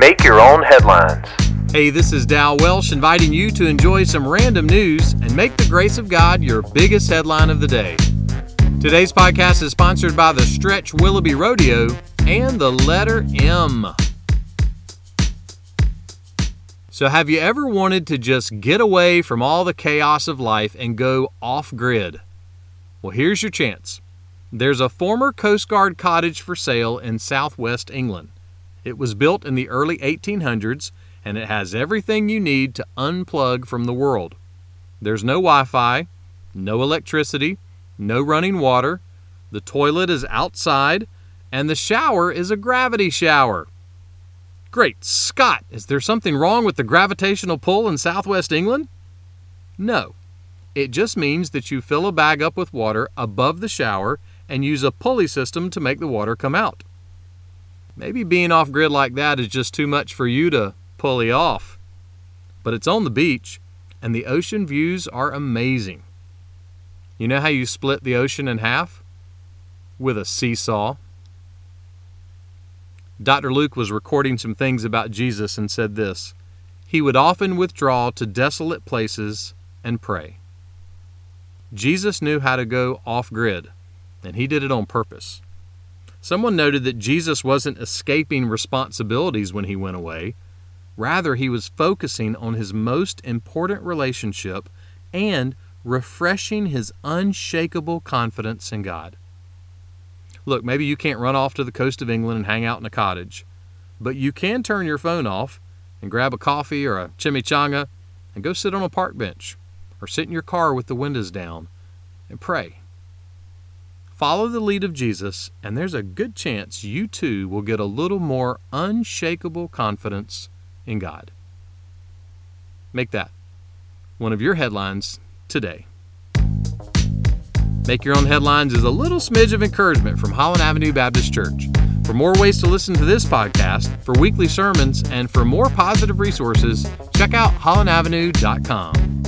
Make your own headlines. Hey, this is Dal Welsh inviting you to enjoy some random news and make the grace of God your biggest headline of the day. Today's podcast is sponsored by the Stretch Willoughby Rodeo and the letter M. So, have you ever wanted to just get away from all the chaos of life and go off grid? Well, here's your chance. There's a former Coast Guard cottage for sale in southwest England. It was built in the early 1800s and it has everything you need to unplug from the world. There's no Wi Fi, no electricity, no running water, the toilet is outside, and the shower is a gravity shower. Great Scott! Is there something wrong with the gravitational pull in southwest England? No. It just means that you fill a bag up with water above the shower and use a pulley system to make the water come out. Maybe being off grid like that is just too much for you to pulley off. But it's on the beach, and the ocean views are amazing. You know how you split the ocean in half? With a seesaw. Dr. Luke was recording some things about Jesus and said this He would often withdraw to desolate places and pray. Jesus knew how to go off grid, and he did it on purpose. Someone noted that Jesus wasn't escaping responsibilities when he went away. Rather, he was focusing on his most important relationship and refreshing his unshakable confidence in God. Look, maybe you can't run off to the coast of England and hang out in a cottage, but you can turn your phone off and grab a coffee or a chimichanga and go sit on a park bench or sit in your car with the windows down and pray. Follow the lead of Jesus, and there's a good chance you too will get a little more unshakable confidence in God. Make that one of your headlines today. Make Your Own Headlines is a little smidge of encouragement from Holland Avenue Baptist Church. For more ways to listen to this podcast, for weekly sermons, and for more positive resources, check out hollandavenue.com.